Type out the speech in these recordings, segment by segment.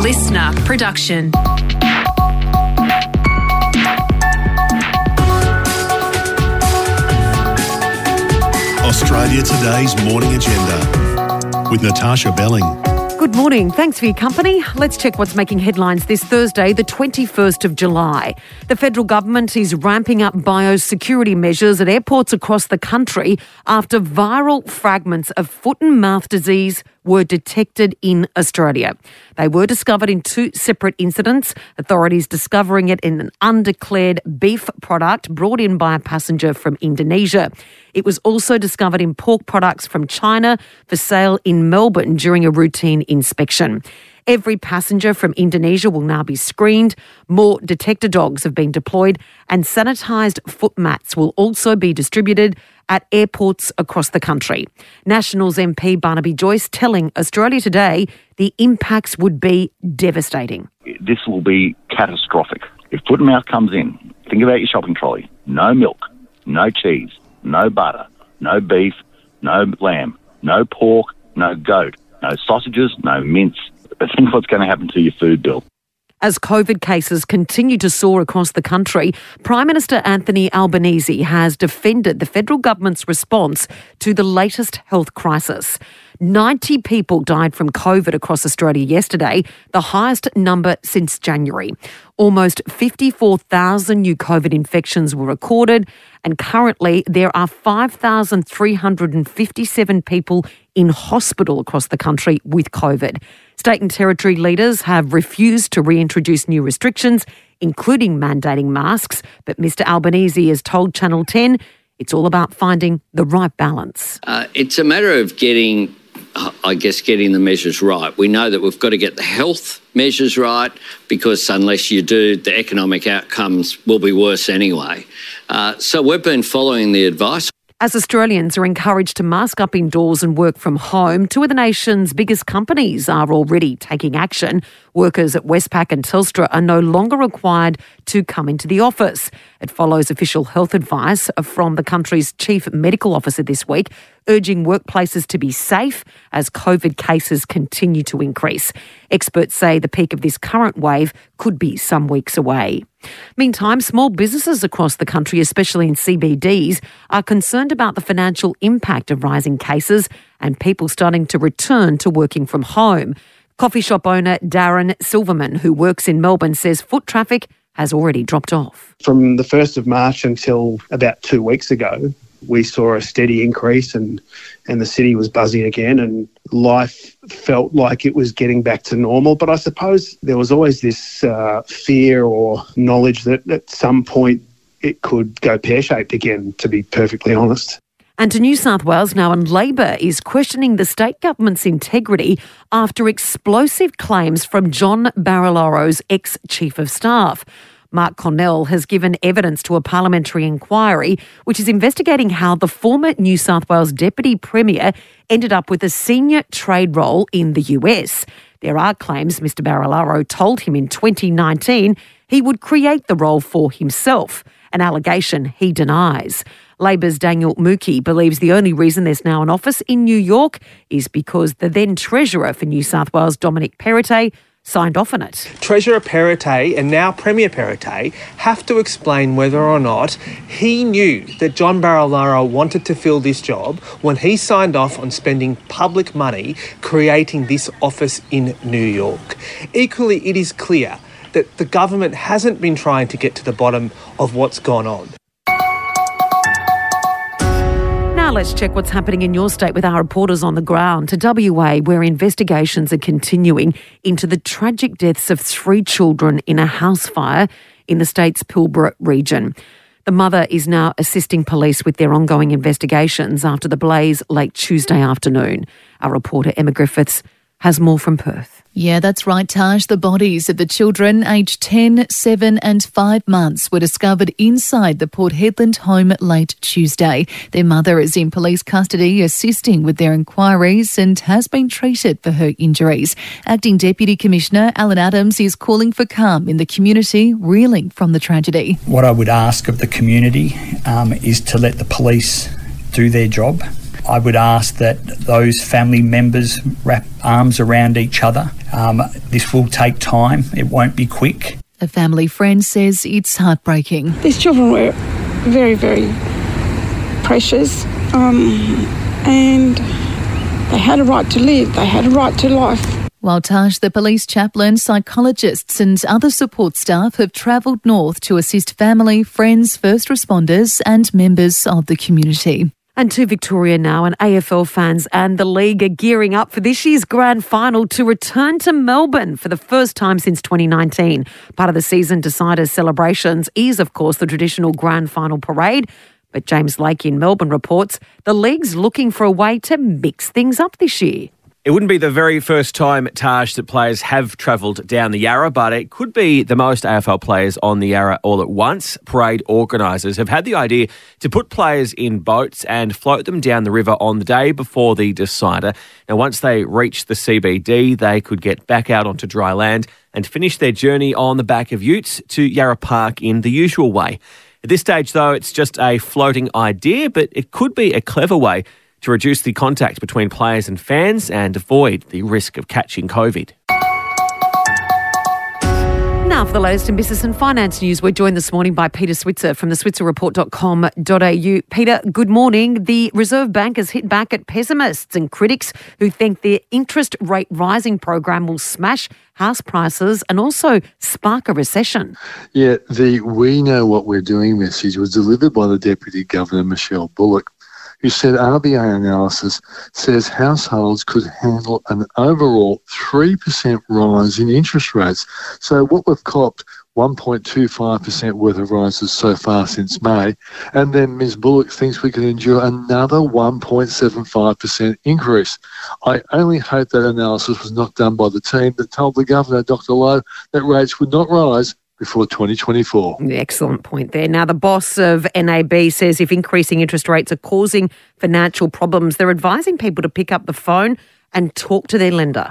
listener production. Australia Today's Morning Agenda with Natasha Belling. Good morning. Thanks for your company. Let's check what's making headlines this Thursday, the 21st of July. The federal government is ramping up biosecurity measures at airports across the country after viral fragments of foot and mouth disease were detected in Australia. They were discovered in two separate incidents, authorities discovering it in an undeclared beef product brought in by a passenger from Indonesia. It was also discovered in pork products from China for sale in Melbourne during a routine inspection. Every passenger from Indonesia will now be screened. More detector dogs have been deployed, and sanitised foot mats will also be distributed at airports across the country. Nationals MP Barnaby Joyce telling Australia Today the impacts would be devastating. This will be catastrophic. If foot and mouth comes in, think about your shopping trolley. No milk, no cheese, no butter, no beef, no lamb, no pork, no goat, no sausages, no mince. Think what's going to happen to your food bill. As COVID cases continue to soar across the country, Prime Minister Anthony Albanese has defended the federal government's response to the latest health crisis. 90 people died from COVID across Australia yesterday, the highest number since January. Almost 54,000 new COVID infections were recorded, and currently there are 5,357 people in hospital across the country with COVID. State and territory leaders have refused to reintroduce new restrictions, including mandating masks, but Mr Albanese has told Channel 10 it's all about finding the right balance. Uh, it's a matter of getting I guess, getting the measures right. We know that we've got to get the health measures right because unless you do, the economic outcomes will be worse anyway. Uh, so we've been following the advice. As Australians are encouraged to mask up indoors and work from home, two of the nation's biggest companies are already taking action. Workers at Westpac and Telstra are no longer required to come into the office. It follows official health advice from the country's chief medical officer this week, urging workplaces to be safe as COVID cases continue to increase. Experts say the peak of this current wave could be some weeks away. Meantime, small businesses across the country, especially in CBDs, are concerned about the financial impact of rising cases and people starting to return to working from home. Coffee shop owner Darren Silverman, who works in Melbourne, says foot traffic has already dropped off. From the 1st of March until about two weeks ago, we saw a steady increase and, and the city was buzzing again and life felt like it was getting back to normal. But I suppose there was always this uh, fear or knowledge that at some point it could go pear shaped again, to be perfectly honest. And to New South Wales now, and Labor is questioning the state government's integrity after explosive claims from John Barilaro's ex chief of staff. Mark Connell has given evidence to a parliamentary inquiry which is investigating how the former New South Wales Deputy Premier ended up with a senior trade role in the US. There are claims Mr. Barilaro told him in 2019 he would create the role for himself, an allegation he denies. Labor's Daniel Mookhey believes the only reason there's now an office in New York is because the then Treasurer for New South Wales, Dominic Perrottet, signed off on it. Treasurer Perrottet and now Premier Perrottet have to explain whether or not he knew that John Barilaro wanted to fill this job when he signed off on spending public money creating this office in New York. Equally, it is clear that the government hasn't been trying to get to the bottom of what's gone on. Now let's check what's happening in your state with our reporters on the ground to WA, where investigations are continuing into the tragic deaths of three children in a house fire in the state's Pilbara region. The mother is now assisting police with their ongoing investigations after the blaze late Tuesday afternoon. Our reporter Emma Griffiths has more from Perth. Yeah, that's right, Taj. The bodies of the children aged 10, 7 and 5 months were discovered inside the Port Hedland home late Tuesday. Their mother is in police custody assisting with their inquiries and has been treated for her injuries. Acting Deputy Commissioner Alan Adams is calling for calm in the community reeling from the tragedy. What I would ask of the community um, is to let the police do their job I would ask that those family members wrap arms around each other Um, this will take time, it won't be quick. A family friend says it's heartbreaking. These children were very, very precious, um, and they had a right to live, they had a right to life. While Taj, the police chaplain, psychologists, and other support staff have travelled north to assist family, friends, first responders, and members of the community. And to Victoria now, and AFL fans and the league are gearing up for this year's grand final to return to Melbourne for the first time since 2019. Part of the season deciders celebrations is, of course, the traditional grand final parade. But James Lake in Melbourne reports the league's looking for a way to mix things up this year. It wouldn't be the very first time, Taj, that players have travelled down the Yarra, but it could be the most AFL players on the Yarra all at once. Parade organisers have had the idea to put players in boats and float them down the river on the day before the decider. Now, once they reach the CBD, they could get back out onto dry land and finish their journey on the back of utes to Yarra Park in the usual way. At this stage, though, it's just a floating idea, but it could be a clever way to reduce the contact between players and fans and avoid the risk of catching COVID. Now, for the latest in business and finance news, we're joined this morning by Peter Switzer from the switzerreport.com.au. Peter, good morning. The Reserve Bank has hit back at pessimists and critics who think their interest rate rising program will smash house prices and also spark a recession. Yeah, the We Know What We're Doing message was delivered by the Deputy Governor, Michelle Bullock who said RBA analysis says households could handle an overall 3% rise in interest rates. So what we've copped 1.25% worth of rises so far since May. And then Ms. Bullock thinks we can endure another 1.75% increase. I only hope that analysis was not done by the team that told the Governor, Dr. Lowe, that rates would not rise before 2024. Excellent point there. Now, the boss of NAB says if increasing interest rates are causing financial problems, they're advising people to pick up the phone and talk to their lender.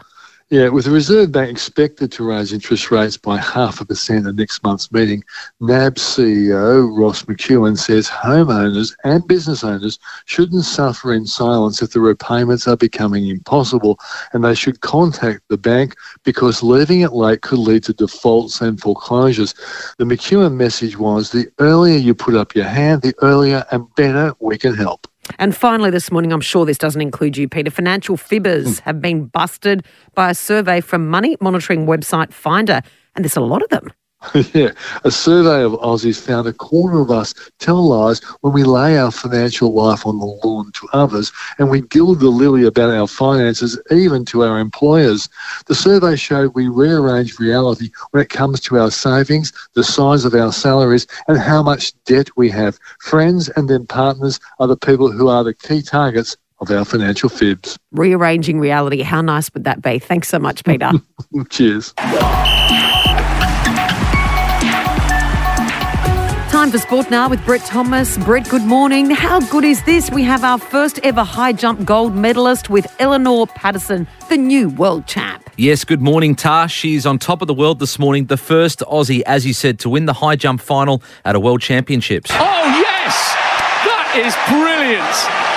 Yeah, with the Reserve Bank expected to raise interest rates by half a percent at next month's meeting, NAB CEO Ross McEwan says homeowners and business owners shouldn't suffer in silence if the repayments are becoming impossible and they should contact the bank because leaving it late could lead to defaults and foreclosures. The McEwan message was the earlier you put up your hand, the earlier and better we can help. And finally, this morning, I'm sure this doesn't include you, Peter. Financial fibbers hmm. have been busted by a survey from money monitoring website Finder, and there's a lot of them. yeah, a survey of Aussies found a quarter of us tell lies when we lay our financial life on the lawn to others and we gild the lily about our finances even to our employers. The survey showed we rearrange reality when it comes to our savings, the size of our salaries, and how much debt we have. Friends and then partners are the people who are the key targets of our financial fibs. Rearranging reality. How nice would that be? Thanks so much, Peter. Cheers. Time for sport now with Brett Thomas. Brett, good morning. How good is this? We have our first ever high jump gold medalist with Eleanor Patterson, the new world champ. Yes, good morning, Tash. She's on top of the world this morning, the first Aussie, as you said, to win the high jump final at a world championships. Oh, yes! That is brilliant!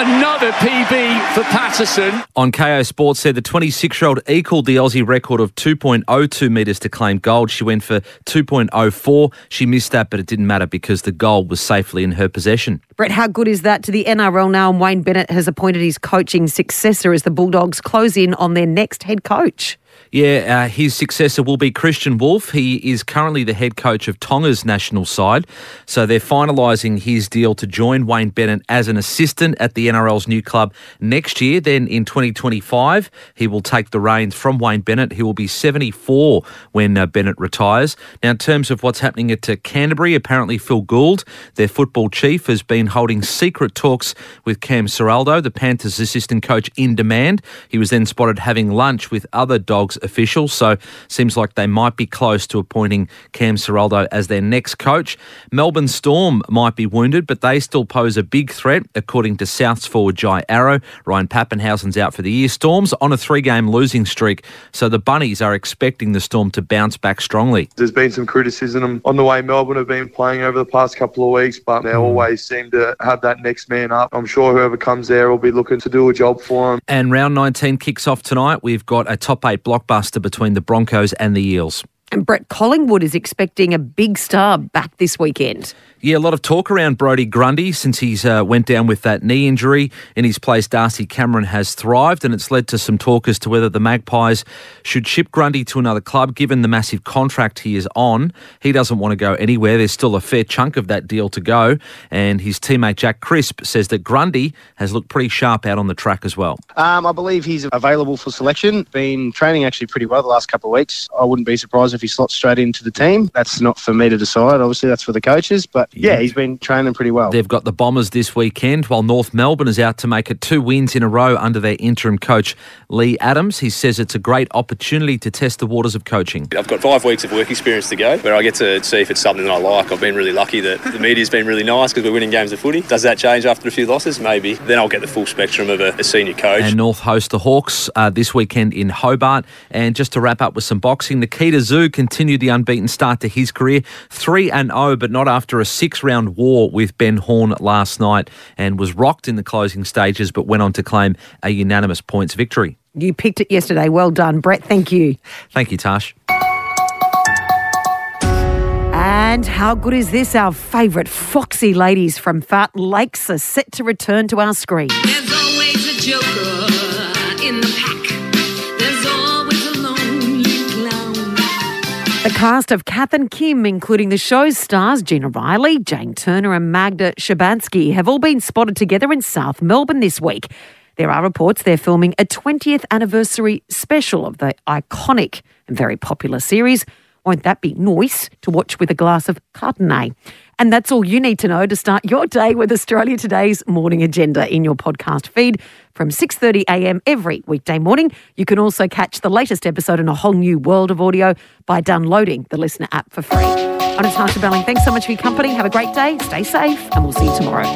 Another PB for Patterson. On KO Sports said the 26 year old equalled the Aussie record of 2.02 metres to claim gold. She went for 2.04. She missed that, but it didn't matter because the gold was safely in her possession. Brett, how good is that to the NRL now? And Wayne Bennett has appointed his coaching successor as the Bulldogs close in on their next head coach. Yeah, uh, his successor will be Kristian Woolf. He is currently the head coach of Tonga's national side. So they're finalising his deal to join Wayne Bennett as an assistant at the NRL's new club next year. Then in 2025, he will take the reins from Wayne Bennett. He will be 74 when uh, Bennett retires. Now, in terms of what's happening at uh, Canterbury, apparently Phil Gould, their football chief, has been holding secret talks with Cam Ciraldo, the Panthers' assistant coach in demand. He was then spotted having lunch with other dog Bulldogs officials, so seems like they might be close to appointing Cam Ciraldo as their next coach. Melbourne Storm might be wounded, but they still pose a big threat, according to South's forward Jai Arrow. Ryan Papenhuyzen's out for the year. Storm's on a three-game losing streak, so the Bunnies are expecting the Storm to bounce back strongly. There's been some criticism on the way Melbourne have been playing over the past couple of weeks, but they hmm. always seem to have that next man up. I'm sure whoever comes there will be looking to do a job for them. And round 19 kicks off tonight. We've got a top eight blockbuster between the Broncos and the Eels. And Brett Collingwood is expecting a big star back this weekend. Yeah, a lot of talk around Brodie Grundy since he's uh, went down with that knee injury. In his place, Darcy Cameron has thrived, and it's led to some talk as to whether the Magpies should ship Grundy to another club, given the massive contract he is on. He doesn't want to go anywhere. There's still a fair chunk of that deal to go, and his teammate Jack Crisp says that Grundy has looked pretty sharp out on the track as well. Um, I believe he's available for selection. Been training actually pretty well the last couple of weeks. I wouldn't be surprised if he slots straight into the team. That's not for me to decide. Obviously, that's for the coaches. But yeah, he's been training pretty well. They've got the Bombers this weekend, while North Melbourne is out to make it two wins in a row under their interim coach, Leigh Adams. He says it's a great opportunity to test the waters of coaching. I've got five weeks of work experience to go where I get to see if it's something that I like. I've been really lucky that the media's been really nice because we're winning games of footy. Does that change after a few losses? Maybe. Then I'll get the full spectrum of a, a senior coach. And North host the Hawks uh, this weekend in Hobart. And just to wrap up with some boxing, Nikita Tszyu continued the unbeaten start to his career, 3 and 0, but not after a six round war with Ben Horn last night and was rocked in the closing stages, but went on to claim a unanimous points victory. You picked it yesterday. Well done, Brett. Thank you. Thank you, Tash. And how good is this? Our favourite foxy ladies from Fart Lakes are set to return to our screen. There's always a joker cast of Kath and Kim, including the show's stars Gina Riley, Jane Turner, and Magda Szubanski, have all been spotted together in South Melbourne this week. There are reports they're filming a 20th anniversary special of the iconic and very popular series. Won't that be nice to watch with a glass of Cardonnay? And that's all you need to know to start your day with Australia Today's morning agenda in your podcast feed from 6:30 a.m. every weekday morning. You can also catch the latest episode in a whole new world of audio by downloading the Listener app for free. I'm Natasha Belling. Thanks so much for your company. Have a great day. Stay safe, and we'll see you tomorrow.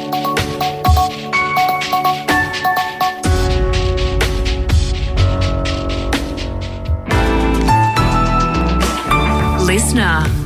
Listener.